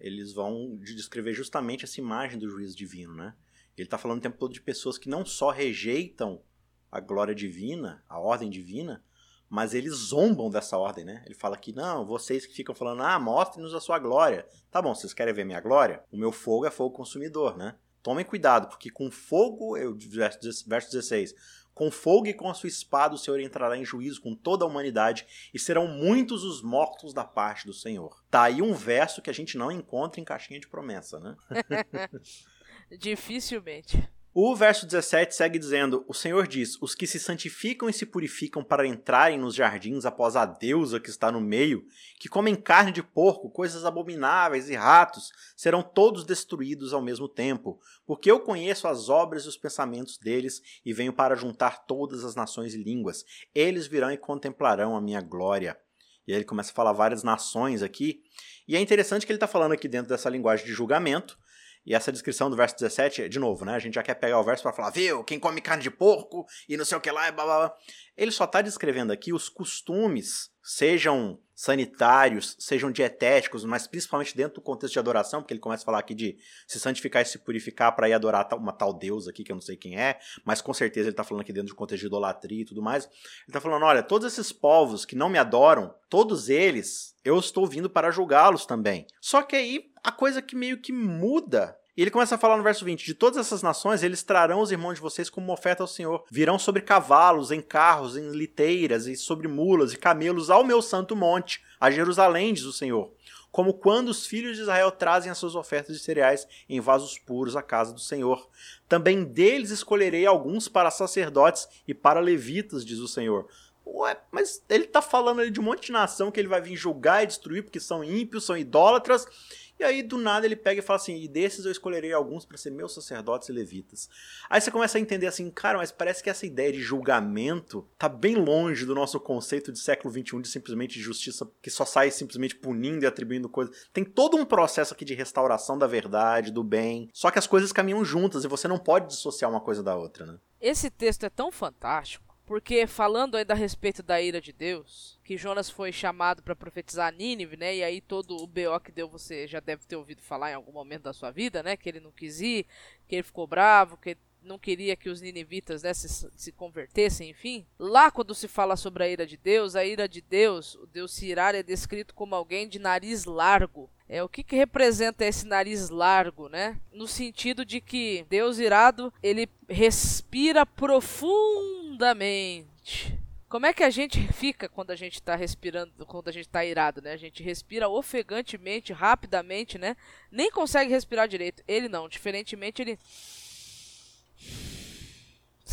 eles vão descrever justamente essa imagem do juízo divino, né? Ele está falando o tempo todo de pessoas que não só rejeitam a glória divina, a ordem divina, mas eles zombam dessa ordem, né? Ele fala que, não, vocês que ficam falando, ah, mostre-nos a sua glória. Tá bom, vocês querem ver minha glória? O meu fogo é fogo consumidor, né? Tomem cuidado, porque com fogo, eu, verso 16, com fogo e com a sua espada o Senhor entrará em juízo com toda a humanidade, e serão muitos os mortos da parte do Senhor. Tá aí um verso que a gente não encontra em caixinha de promessa, né? [laughs] Dificilmente. O verso 17 segue dizendo: O Senhor diz: Os que se santificam e se purificam para entrarem nos jardins após a deusa que está no meio, que comem carne de porco, coisas abomináveis e ratos, serão todos destruídos ao mesmo tempo, porque eu conheço as obras e os pensamentos deles e venho para juntar todas as nações e línguas. Eles virão e contemplarão a minha glória. E aí ele começa a falar várias nações aqui. E é interessante que ele está falando aqui dentro dessa linguagem de julgamento, e essa descrição do verso 17, de novo, né? A gente já quer pegar o verso para falar, viu, quem come carne de porco e não sei o que lá, e blá blá blá. Ele só está descrevendo aqui os costumes, sejam sanitários, sejam dietéticos, mas principalmente dentro do contexto de adoração, porque ele começa a falar aqui de se santificar e se purificar para ir adorar uma tal deusa aqui, que eu não sei quem é, mas com certeza ele está falando aqui dentro do contexto de idolatria e tudo mais. Ele está falando, olha, todos esses povos que não me adoram, todos eles, eu estou vindo para julgá-los também. Só que aí a coisa que meio que muda e ele começa a falar no verso 20: De todas essas nações, eles trarão os irmãos de vocês como oferta ao Senhor. Virão sobre cavalos, em carros, em liteiras, e sobre mulas e camelos ao meu santo monte, a Jerusalém, diz o Senhor. Como quando os filhos de Israel trazem as suas ofertas de cereais em vasos puros à casa do Senhor. Também deles escolherei alguns para sacerdotes e para levitas, diz o Senhor. Ué, mas ele está falando ali de um monte de nação que ele vai vir julgar e destruir porque são ímpios, são idólatras e aí, do nada, ele pega e fala assim: e desses eu escolherei alguns para ser meus sacerdotes e levitas. Aí você começa a entender assim, cara, mas parece que essa ideia de julgamento tá bem longe do nosso conceito de século XXI de simplesmente justiça que só sai simplesmente punindo e atribuindo coisas. Tem todo um processo aqui de restauração da verdade, do bem. Só que as coisas caminham juntas e você não pode dissociar uma coisa da outra, né? Esse texto é tão fantástico porque falando ainda a respeito da ira de Deus, que Jonas foi chamado para profetizar Nínive, né? E aí todo o BO que deu você já deve ter ouvido falar em algum momento da sua vida, né? Que ele não quis ir, que ele ficou bravo, que não queria que os ninivitas né, se, se convertessem, enfim. Lá, quando se fala sobre a ira de Deus, a ira de Deus, o Deus se irar é descrito como alguém de nariz largo. É, o que, que representa esse nariz largo, né? No sentido de que Deus irado, ele respira profundamente. Como é que a gente fica quando a gente está respirando, quando a gente está irado, né? A gente respira ofegantemente, rapidamente, né? Nem consegue respirar direito. Ele não, diferentemente ele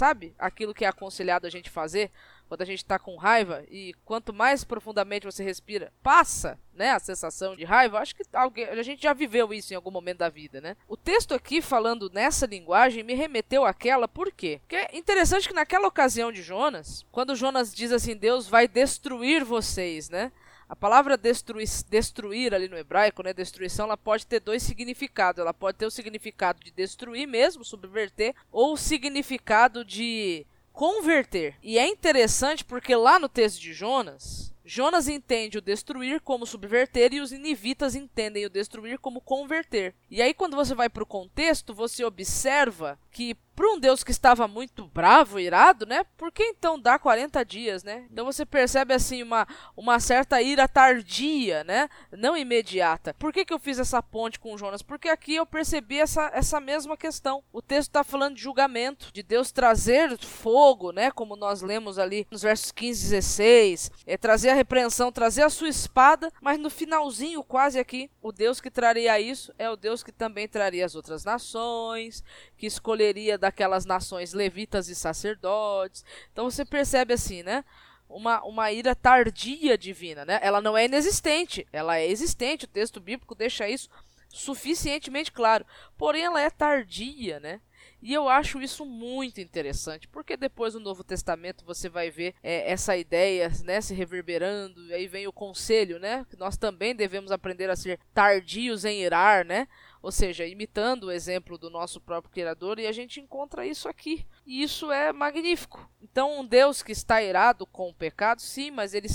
sabe? Aquilo que é aconselhado a gente fazer quando a gente está com raiva e quanto mais profundamente você respira, passa, né, a sensação de raiva. Acho que alguém, a gente já viveu isso em algum momento da vida, né? O texto aqui falando nessa linguagem me remeteu àquela, por quê? Porque é interessante que naquela ocasião de Jonas, quando Jonas diz assim, Deus vai destruir vocês, né? A palavra destruir, destruir ali no hebraico, né, destruição, ela pode ter dois significados. Ela pode ter o significado de destruir mesmo, subverter, ou o significado de converter. E é interessante porque lá no texto de Jonas, Jonas entende o destruir como subverter e os inivitas entendem o destruir como converter. E aí quando você vai para o contexto, você observa que para um Deus que estava muito bravo, irado, né? Por que então dá 40 dias, né? Então você percebe assim uma, uma certa ira tardia, né? Não imediata. Por que, que eu fiz essa ponte com Jonas? Porque aqui eu percebi essa, essa mesma questão. O texto está falando de julgamento, de Deus trazer fogo, né? Como nós lemos ali nos versos 15 e 16, é trazer a repreensão, trazer a sua espada, mas no finalzinho quase aqui, o Deus que traria isso é o Deus que também traria as outras nações, que escolheria daquelas nações levitas e sacerdotes. Então você percebe assim, né? Uma, uma ira tardia divina, né? Ela não é inexistente, ela é existente. O texto bíblico deixa isso suficientemente claro. Porém, ela é tardia, né? E eu acho isso muito interessante, porque depois no Novo Testamento você vai ver é, essa ideia né, se reverberando, e aí vem o conselho, né? Que nós também devemos aprender a ser tardios em irar, né? Ou seja, imitando o exemplo do nosso próprio Criador, e a gente encontra isso aqui. E isso é magnífico. Então, um Deus que está irado com o pecado, sim, mas ele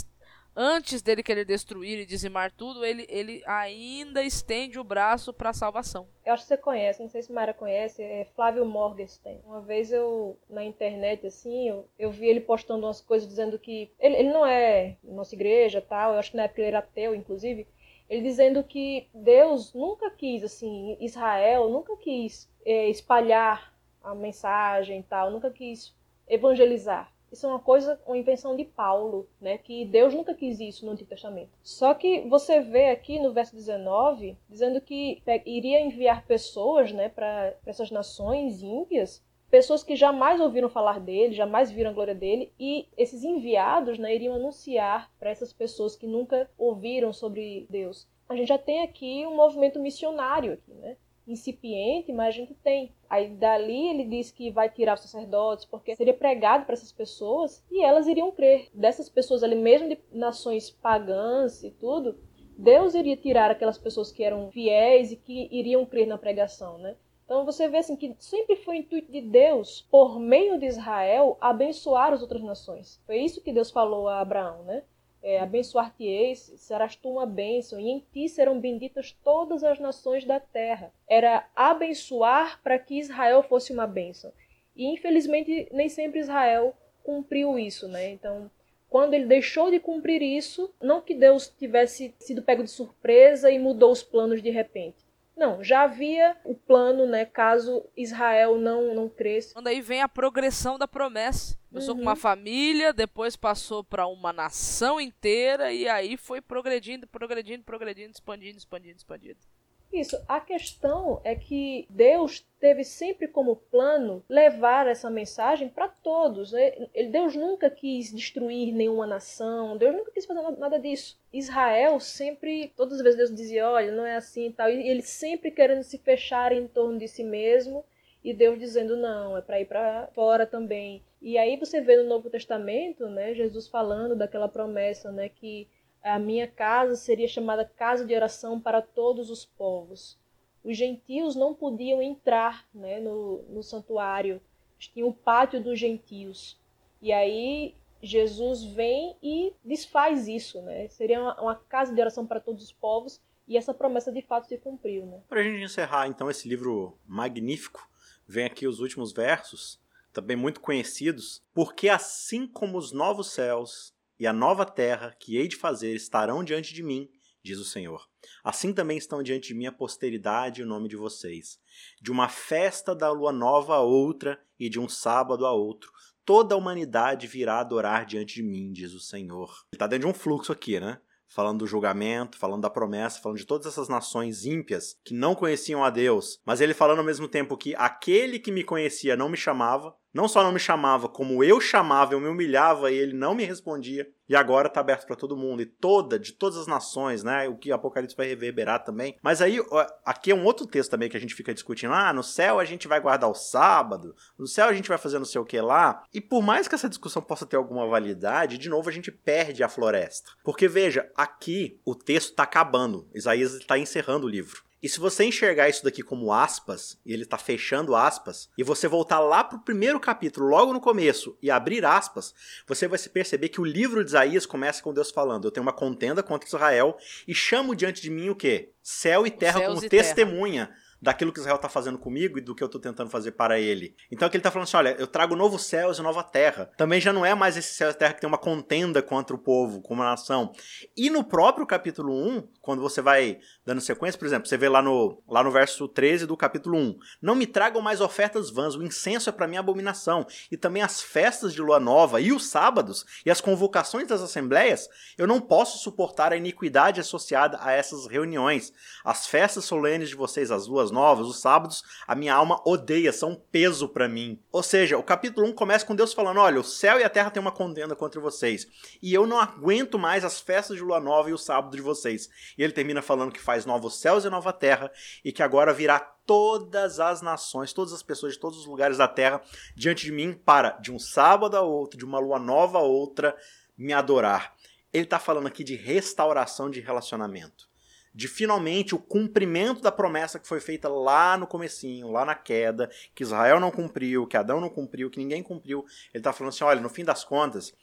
antes dele querer destruir e dizimar tudo, ele, ele ainda estende o braço para a salvação. Eu acho que você conhece, não sei se Mara conhece, é Flávio Morgenstern. Uma vez eu, na internet, assim, eu, eu vi ele postando umas coisas dizendo que. Ele, ele não é nossa igreja tal, eu acho que na época ele era ateu, inclusive. Ele dizendo que Deus nunca quis, assim, Israel nunca quis é, espalhar a mensagem e tal, nunca quis evangelizar. Isso é uma coisa, uma invenção de Paulo, né? Que Deus nunca quis isso no Antigo Testamento. Só que você vê aqui no verso 19, dizendo que iria enviar pessoas, né, para essas nações ímpias, pessoas que jamais ouviram falar dele, jamais viram a glória dele, e esses enviados, né, iriam anunciar para essas pessoas que nunca ouviram sobre Deus. A gente já tem aqui um movimento missionário aqui, né? incipiente, mas a gente tem. Aí dali ele diz que vai tirar os sacerdotes, porque seria pregado para essas pessoas e elas iriam crer. Dessas pessoas ali, mesmo de nações pagãs e tudo, Deus iria tirar aquelas pessoas que eram fiéis e que iriam crer na pregação, né? Então você vê assim que sempre foi o intuito de Deus, por meio de Israel, abençoar as outras nações. Foi isso que Deus falou a Abraão, né? é, abençoar-te-eis, serás tu uma bênção, e em ti serão benditas todas as nações da terra. Era abençoar para que Israel fosse uma bênção. E infelizmente nem sempre Israel cumpriu isso, né? Então, quando ele deixou de cumprir isso, não que Deus tivesse sido pego de surpresa e mudou os planos de repente. Não, já havia o plano, né, caso Israel não não cresça. Quando aí vem a progressão da promessa. Começou uhum. com uma uhum. família, depois passou para uma nação inteira e aí foi progredindo, progredindo, progredindo, expandindo, expandindo, expandindo. Isso. A questão é que Deus teve sempre como plano levar essa mensagem para todos. Né? Deus nunca quis destruir nenhuma nação, Deus nunca quis fazer nada disso. Israel sempre, todas as vezes Deus dizia, olha, não é assim e tal, e ele sempre querendo se fechar em torno de si mesmo, e Deus dizendo, não, é para ir para fora também. E aí você vê no Novo Testamento, né, Jesus falando daquela promessa, né, que a minha casa seria chamada casa de oração para todos os povos. Os gentios não podiam entrar né, no, no santuário, tinha o pátio dos gentios. E aí Jesus vem e desfaz isso, né? Seria uma, uma, casa de oração para todos os povos e essa promessa de fato se cumpriu, né? Para a gente encerrar então esse livro magnífico, vem aqui os últimos versos, também muito conhecidos, porque assim como os novos céus e a nova terra que hei de fazer estarão diante de mim, diz o Senhor. Assim também estão diante de mim a posteridade e o nome de vocês. De uma festa da lua nova a outra e de um sábado a outro, toda a humanidade virá adorar diante de mim, diz o Senhor. Ele está dentro de um fluxo aqui, né? falando do julgamento, falando da promessa, falando de todas essas nações ímpias que não conheciam a Deus, mas ele falando ao mesmo tempo que aquele que me conhecia não me chamava, não só não me chamava, como eu chamava, eu me humilhava e ele não me respondia. E agora está aberto para todo mundo e toda, de todas as nações, né? O que Apocalipse vai reverberar também. Mas aí, aqui é um outro texto também que a gente fica discutindo. Ah, no céu a gente vai guardar o sábado, no céu a gente vai fazer não sei o que lá. E por mais que essa discussão possa ter alguma validade, de novo a gente perde a floresta. Porque veja, aqui o texto está acabando. Isaías está encerrando o livro. E se você enxergar isso daqui como aspas, e ele está fechando aspas, e você voltar lá para o primeiro capítulo, logo no começo, e abrir aspas, você vai perceber que o livro de Isaías começa com Deus falando: Eu tenho uma contenda contra Israel e chamo diante de mim o quê? Céu e terra como testemunha. Terra daquilo que Israel está fazendo comigo e do que eu estou tentando fazer para ele. Então aqui ele está falando assim: olha, eu trago novos céus e nova terra. Também já não é mais esse céu e terra que tem uma contenda contra o povo, como nação. E no próprio capítulo 1, quando você vai dando sequência, por exemplo, você vê lá no, lá no verso 13 do capítulo 1: Não me tragam mais ofertas vãs, o incenso é para mim abominação, e também as festas de lua nova e os sábados e as convocações das assembleias, eu não posso suportar a iniquidade associada a essas reuniões. As festas solenes de vocês, as luas novas, os sábados, a minha alma odeia, são um peso para mim. Ou seja, o capítulo 1 começa com Deus falando: olha, o céu e a terra têm uma contenda contra vocês, e eu não aguento mais as festas de lua nova e o sábado de vocês. E ele termina falando que faz novos céus e nova terra, e que agora virá todas as nações, todas as pessoas de todos os lugares da terra diante de mim para, de um sábado a outro, de uma lua nova a outra, me adorar. Ele está falando aqui de restauração de relacionamento. De finalmente o cumprimento da promessa que foi feita lá no comecinho, lá na queda, que Israel não cumpriu, que Adão não cumpriu, que ninguém cumpriu. Ele está falando assim: olha, no fim das contas,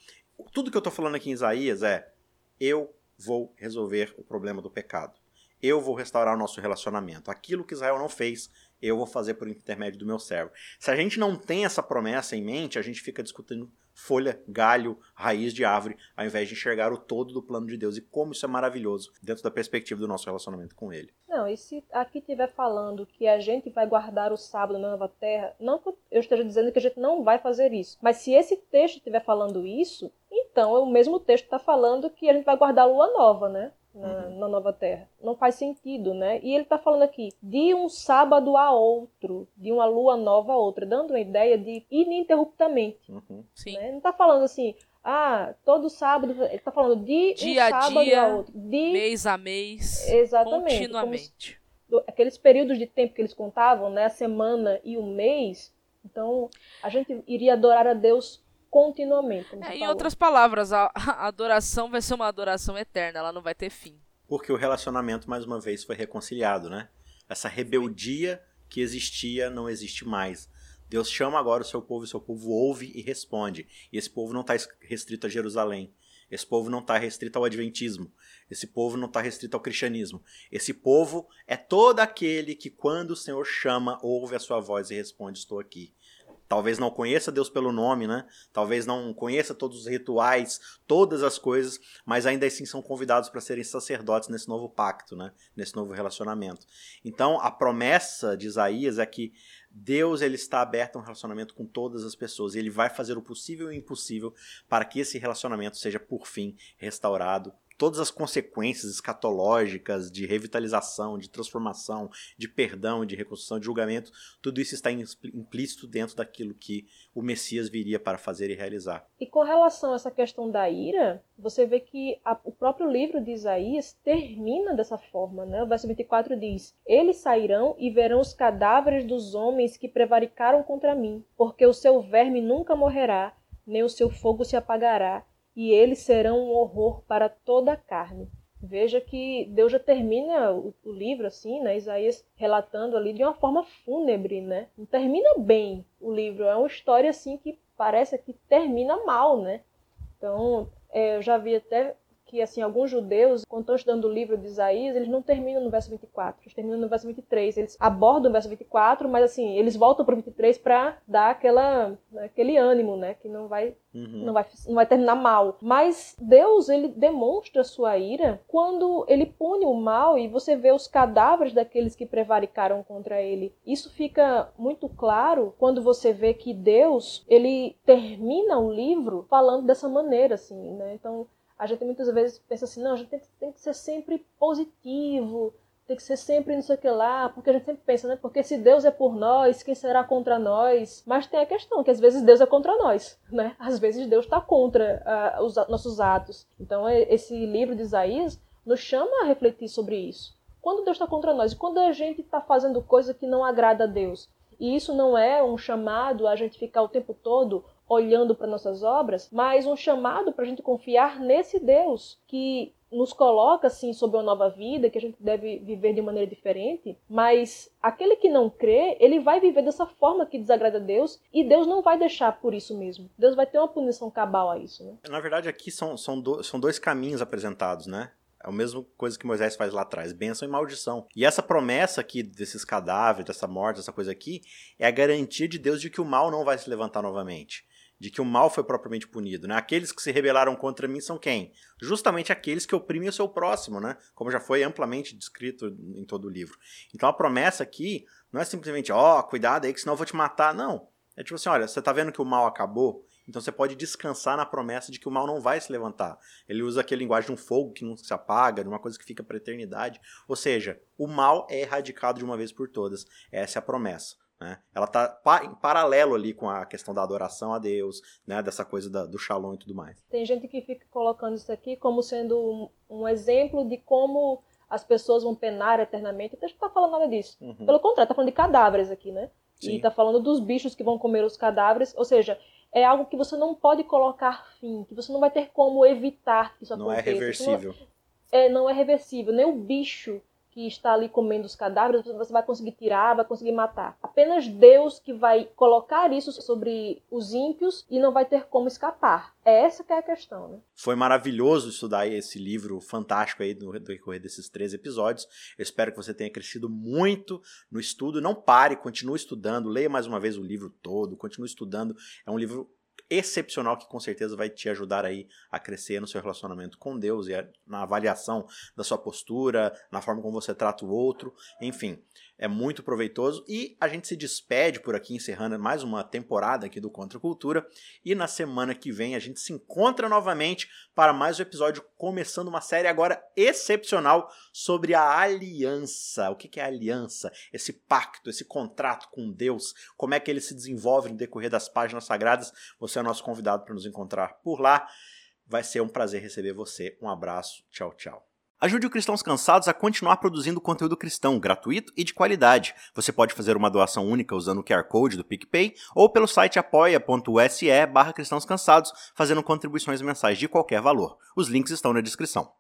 tudo que eu estou falando aqui em Isaías é: eu vou resolver o problema do pecado eu vou restaurar o nosso relacionamento. Aquilo que Israel não fez, eu vou fazer por intermédio do meu servo. Se a gente não tem essa promessa em mente, a gente fica discutindo folha, galho, raiz de árvore, ao invés de enxergar o todo do plano de Deus e como isso é maravilhoso dentro da perspectiva do nosso relacionamento com Ele. Não, e se aqui estiver falando que a gente vai guardar o sábado na nova terra, não que eu esteja dizendo que a gente não vai fazer isso, mas se esse texto estiver falando isso, então o mesmo texto está falando que a gente vai guardar a lua nova, né? Na, uhum. na, nova terra. Não faz sentido, né? E ele está falando aqui de um sábado a outro, de uma lua nova a outra, dando uma ideia de ininterruptamente. Uhum. Né? Não está falando assim, ah, todo sábado. Ele está falando de dia um sábado dia, a outro. De... Mês a mês. Exatamente. Continuamente. Se, aqueles períodos de tempo que eles contavam, né? A semana e o mês. Então, a gente iria adorar a Deus continuamente. É, em outras palavras, a, [laughs] a adoração vai ser uma adoração eterna, ela não vai ter fim. Porque o relacionamento, mais uma vez, foi reconciliado, né? Essa rebeldia que existia não existe mais. Deus chama agora o seu povo, e o seu povo ouve e responde. E esse povo não está restrito a Jerusalém. Esse povo não está restrito ao Adventismo. Esse povo não está restrito ao cristianismo. Esse povo é todo aquele que, quando o Senhor chama, ouve a sua voz e responde: Estou aqui. Talvez não conheça Deus pelo nome, né? Talvez não conheça todos os rituais, todas as coisas, mas ainda assim são convidados para serem sacerdotes nesse novo pacto, né? Nesse novo relacionamento. Então, a promessa de Isaías é que Deus ele está aberto a um relacionamento com todas as pessoas e ele vai fazer o possível e o impossível para que esse relacionamento seja por fim restaurado todas as consequências escatológicas de revitalização, de transformação, de perdão, de reconstrução, de julgamento, tudo isso está implícito dentro daquilo que o Messias viria para fazer e realizar. E com relação a essa questão da ira, você vê que a, o próprio livro de Isaías termina dessa forma, né? O verso 24 diz: Eles sairão e verão os cadáveres dos homens que prevaricaram contra mim, porque o seu verme nunca morrerá, nem o seu fogo se apagará e eles serão um horror para toda a carne. Veja que Deus já termina o, livro assim, né? Isaías relatando ali de uma forma fúnebre, né? Não termina bem o livro, é uma história assim que parece que termina mal, né? Então, é, eu já vi até que assim alguns judeus, quando estão estudando o livro de Isaías, eles não terminam no verso 24, eles terminam no verso 23. Eles abordam o verso 24, mas assim, eles voltam para o 23 para dar aquela aquele ânimo, né, que não vai uhum. não vai não vai terminar mal. Mas Deus, ele demonstra sua ira quando ele pune o mal e você vê os cadáveres daqueles que prevaricaram contra ele. Isso fica muito claro quando você vê que Deus, ele termina o livro falando dessa maneira assim, né? Então, a gente muitas vezes pensa assim, não, a gente tem que, tem que ser sempre positivo, tem que ser sempre não sei o que lá, porque a gente sempre pensa, né? Porque se Deus é por nós, quem será contra nós? Mas tem a questão que às vezes Deus é contra nós, né? Às vezes Deus está contra uh, os nossos atos. Então esse livro de Isaías nos chama a refletir sobre isso. Quando Deus está contra nós e quando a gente está fazendo coisa que não agrada a Deus, e isso não é um chamado a gente ficar o tempo todo olhando para nossas obras, mas um chamado para a gente confiar nesse Deus que nos coloca assim sob uma nova vida, que a gente deve viver de maneira diferente, mas aquele que não crê, ele vai viver dessa forma que desagrada a Deus e Deus não vai deixar por isso mesmo. Deus vai ter uma punição cabal a isso, né? Na verdade, aqui são, são, do, são dois caminhos apresentados, né? É a mesma coisa que Moisés faz lá atrás, bênção e maldição. E essa promessa aqui desses cadáveres, dessa morte, dessa coisa aqui, é a garantia de Deus de que o mal não vai se levantar novamente de que o mal foi propriamente punido. Né? Aqueles que se rebelaram contra mim são quem? Justamente aqueles que oprimem o seu próximo, né? como já foi amplamente descrito em todo o livro. Então a promessa aqui não é simplesmente, ó, oh, cuidado aí que senão eu vou te matar. Não. É tipo assim, olha, você tá vendo que o mal acabou? Então você pode descansar na promessa de que o mal não vai se levantar. Ele usa aquele linguagem de um fogo que não se apaga, de uma coisa que fica para eternidade. Ou seja, o mal é erradicado de uma vez por todas. Essa é a promessa. Né? Ela está em paralelo ali com a questão da adoração a Deus, né? dessa coisa da, do shalom e tudo mais. Tem gente que fica colocando isso aqui como sendo um, um exemplo de como as pessoas vão penar eternamente. Então, a gente não está falando nada disso. Uhum. Pelo contrário, está falando de cadáveres aqui, né? Sim. E está falando dos bichos que vão comer os cadáveres. Ou seja, é algo que você não pode colocar fim, que você não vai ter como evitar que isso não é aconteça. Não é reversível. Não é, não é reversível. Nem o bicho que está ali comendo os cadáveres, você vai conseguir tirar, vai conseguir matar. Apenas Deus que vai colocar isso sobre os ímpios e não vai ter como escapar. É essa que é a questão, né? Foi maravilhoso estudar esse livro fantástico aí no decorrer desses três episódios. Eu espero que você tenha crescido muito no estudo. Não pare, continue estudando, leia mais uma vez o livro todo, continue estudando. É um livro excepcional que com certeza vai te ajudar aí a crescer no seu relacionamento com Deus e na avaliação da sua postura, na forma como você trata o outro, enfim é muito proveitoso. E a gente se despede por aqui, encerrando mais uma temporada aqui do Contra Cultura. E na semana que vem a gente se encontra novamente para mais um episódio, começando uma série agora excepcional sobre a aliança. O que é a aliança? Esse pacto, esse contrato com Deus, como é que ele se desenvolve no decorrer das páginas sagradas. Você é nosso convidado para nos encontrar por lá. Vai ser um prazer receber você. Um abraço. Tchau, tchau. Ajude o Cristãos Cansados a continuar produzindo conteúdo cristão gratuito e de qualidade. Você pode fazer uma doação única usando o QR Code do PicPay ou pelo site apoia.se barra cristãos cansados, fazendo contribuições mensais de qualquer valor. Os links estão na descrição.